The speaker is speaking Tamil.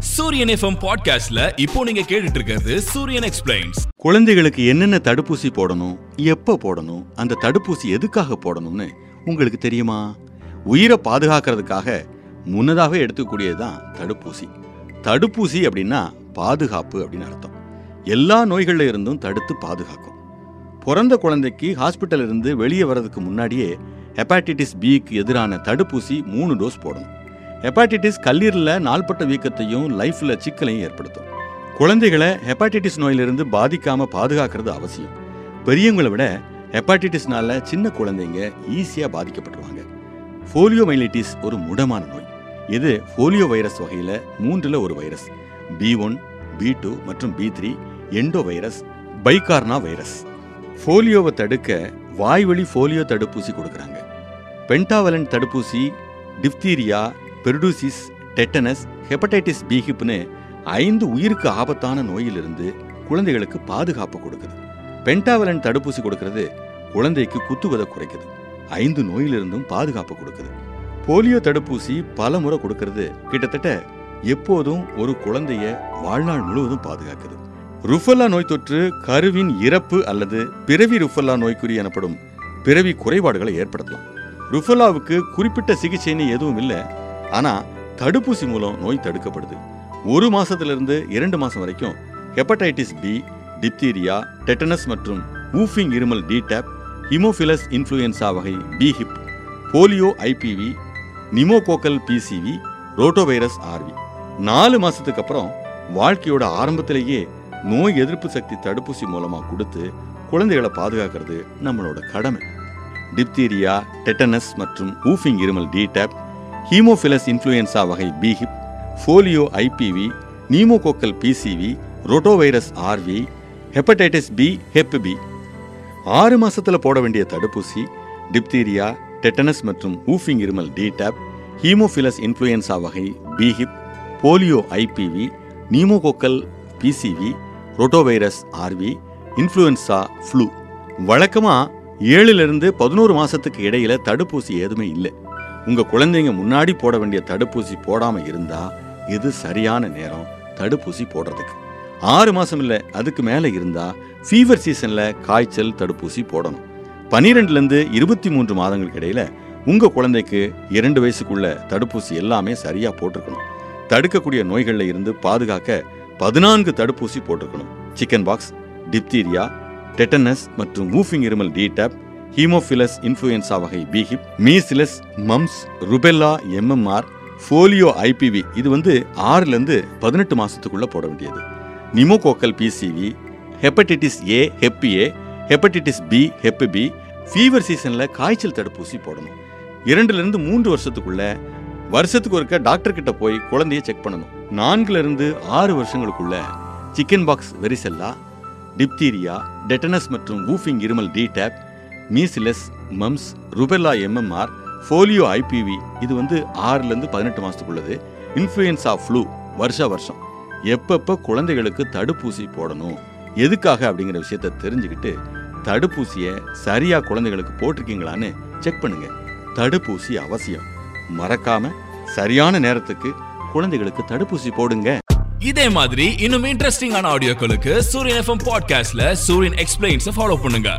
சூரியன் எஃப்எம் பாட்காஸ்ட்ல இப்போ நீங்க கேட்டுட்டு இருக்கிறது சூரியன் எக்ஸ்பிளைன்ஸ் குழந்தைகளுக்கு என்னென்ன தடுப்பூசி போடணும் எப்போ போடணும் அந்த தடுப்பூசி எதுக்காக போடணும்னு உங்களுக்கு தெரியுமா? உயிரை பாதுகாக்கிறதுக்காக முன்னதாகவே எடுத்துக்கூடியது தான் தடுப்பூசி. தடுப்பூசி அப்படின்னா பாதுகாப்பு அப்படின்னு அர்த்தம். எல்லா நோய்களில் இருந்தும் தடுத்து பாதுகாக்கும். பிறந்த குழந்தைக்கு ஹாஸ்பிட்டல் இருந்து வெளியே வர்றதுக்கு முன்னாடியே ஹெப்பாட்டிட்டிஸ் பிக்கு எதிரான தடுப்பூசி மூணு டோஸ் போடணும். ஹெப்பாட்டிட்டிஸ் கல்லீரலில் நாள்பட்ட வீக்கத்தையும் லைஃப்பில் சிக்கலையும் ஏற்படுத்தும். குழந்தைகளை ஹெப்பாட்டிட்டிஸ் நோயிலிருந்து பாதிக்காம பாதுகாக்கிறது அவசியம். பெரியவங்களை விட ஹெப்பாட்டிட்டிஸ்னால சின்ன குழந்தைங்க ஈஸியாக பாதிக்கப்பட்டுருவாங்க. ஃபோலியோமைலிட்டிஸ் ஒரு முடமான நோய். இது ஃபோலியோ வைரஸ் வகையில் மூன்றில் ஒரு virus P one P two மற்றும் P three entero virus picorna virus ஃபோலியோவை தடுக்க வாய்வழி ஃபோலியோ தடுப்பூசி கொடுக்குறாங்க. பென்டாவலன் தடுப்பூசி diphtheria pertussis tetanus hepatitis B ஐந்து உயிருக்கு ஆபத்தான நோயிலிருந்து குழந்தைகளுக்கு பாதுகாப்பு கொடுக்குது. பென்டாவலன் தடுப்பூசி கொடுக்கறது குழந்தைக்கு குத்துவதை குறைக்குது. ஐந்து நோயிலிருந்தும் பாதுகாப்பு கொடுக்குது. போலியோ தடுப்பூசி பல முறை கொடுக்கறது கிட்டத்தட்ட எப்போதும் ஒரு குழந்தைய வாழ்நாள் முழுவதும் பாதுகாக்குது. ருஃபல்லா நோய் தொற்று கருவின் இறப்பு அல்லது பிறவி ருஃபல்லா நோய்க்குறி எனப்படும் பிறவி குறைபாடுகளை ஏற்படுத்தலாம். ருஃபல்லாவுக்கு குறிப்பிட்ட சிகிச்சைன்னு எதுவும் இல்லை. ஆனால் தடுப்பூசி மூலம் நோய் தடுக்கப்படுது. ஒரு மாசத்துல இருந்து இரண்டு மாசம் வரைக்கும் ஹெப்படைட்டிஸ் பி டிப்தீரியா டெட்டனஸ் மற்றும் ஊஃபிங் இருமல் டிடேப் ஹிமோஃபிலஸ் இன்ஃப்ளூயன்சா வகை B Hib polio IPV pneumococcal PCV rotavirus RV. நாலு மாசத்துக்கு அப்புறம் வாழ்க்கையோட ஆரம்பத்திலேயே நோய் எதிர்ப்பு சக்தி தடுப்பூசி மூலமா கொடுத்து குழந்தைகளை பாதுகாக்கிறது நம்மளோட கடமை. டிப்தீரியா டெட்டனஸ் மற்றும் ஊஃபிங் இருமல் டிடேப் ஹீமோஃபிலஸ் இன்ஃப்ளூயன்சா வகை B Hib polio IPV pneumococcal PCV rotavirus RV hepatitis B hep B ஆறு மாசத்துல போட வேண்டிய தடுப்பூசி டிப்தீரியா டெட்டனஸ் மற்றும் ஊஃபிங் இருமல் டிடேப் ஹீமோஃபிலஸ் இன்ஃப்ளூயன்சா வகை B Hib polio IPV pneumococcal PCV rotavirus RV influenza flu வழக்கமாக ஏழுலேருந்து பதினோரு மாதத்துக்கு இடையில் தடுப்பூசி எதுவுமே இல்லை. உங்க குழந்தைங்க முன்னாடி போட வேண்டிய தடுப்பூசி போடாம இருந்தா இது சரியான நேரம் தடுப்பூசி போடுறதுக்கு. ஆறு மாசம் இல்லை அதுக்கு மேல இருந்தா ஃபீவர் சீசன்ல காய்ச்சல் தடுப்பூசி போடணும். பனிரெண்டுல இருந்து இருபத்தி மூன்று மாதங்களுக்கு இடையில உங்க குழந்தைக்கு இரண்டு வயசுக்குள்ள தடுப்பூசி எல்லாமே சரியா போட்டிருக்கணும். தடுக்கக்கூடிய நோய்கள்ல இருந்து பாதுகாக்க பதினான்கு தடுப்பூசி போட்டிருக்கணும். சிக்கன் பாக்ஸ் டிப்தீரியா டெட்டனஸ் மற்றும் மூஃபிங் இருமல் டிடேப் ஹீமோஃபிலஸ் இன்ஃப்ளூயன்சா வகை B Hib measles mumps rubella MMR polio IPV இது வந்து ஆறுலேருந்து பதினெட்டு மாதத்துக்குள்ளே போட வேண்டியது. Pneumococcal PCV hepatitis A hep A hepatitis B hep B fever சீசனில் காய்ச்சல் தடுப்பூசி போடணும். இரண்டுலேருந்து மூன்று வருஷத்துக்குள்ள வருஷத்துக்கு ஒருக்க டாக்டர் கிட்ட போய் குழந்தைய செக் பண்ணணும். நான்குலேருந்து ஆறு வருஷங்களுக்குள்ள chicken pox varicella diphtheria tetanus மற்றும் வூஃபிங் இருமல் DTaP measles mumps rubella MMR polio IPV இது வந்து ஆறுல இருந்து பதினெட்டு மாதத்துக்குள்ளது இன்ஃப்ளூயன்ஸா ஃப்ளூ வருஷ வருஷம். எப்பப்ப குழந்தைகளுக்கு தடுப்பூசி போடணும் எதுக்காக அப்படிங்கிற விஷயத்த தெரிஞ்சுக்கிட்டு தடுப்பூசியை சரியா குழந்தைகளுக்கு போட்டிருக்கீங்களான்னு செக் பண்ணுங்க. தடுப்பூசி அவசியம். மறக்காம சரியான நேரத்துக்கு குழந்தைகளுக்கு தடுப்பூசி போடுங்க. இதே மாதிரி இன்னும் இன்ட்ரெஸ்டிங்கான ஆடியோக்களுக்கு சூரியன் எஃப்எம் பாட்காஸ்ட்ல சூரியன் எக்ஸ்பிளைன்ஸ் ஃபாலோ பண்ணுங்க.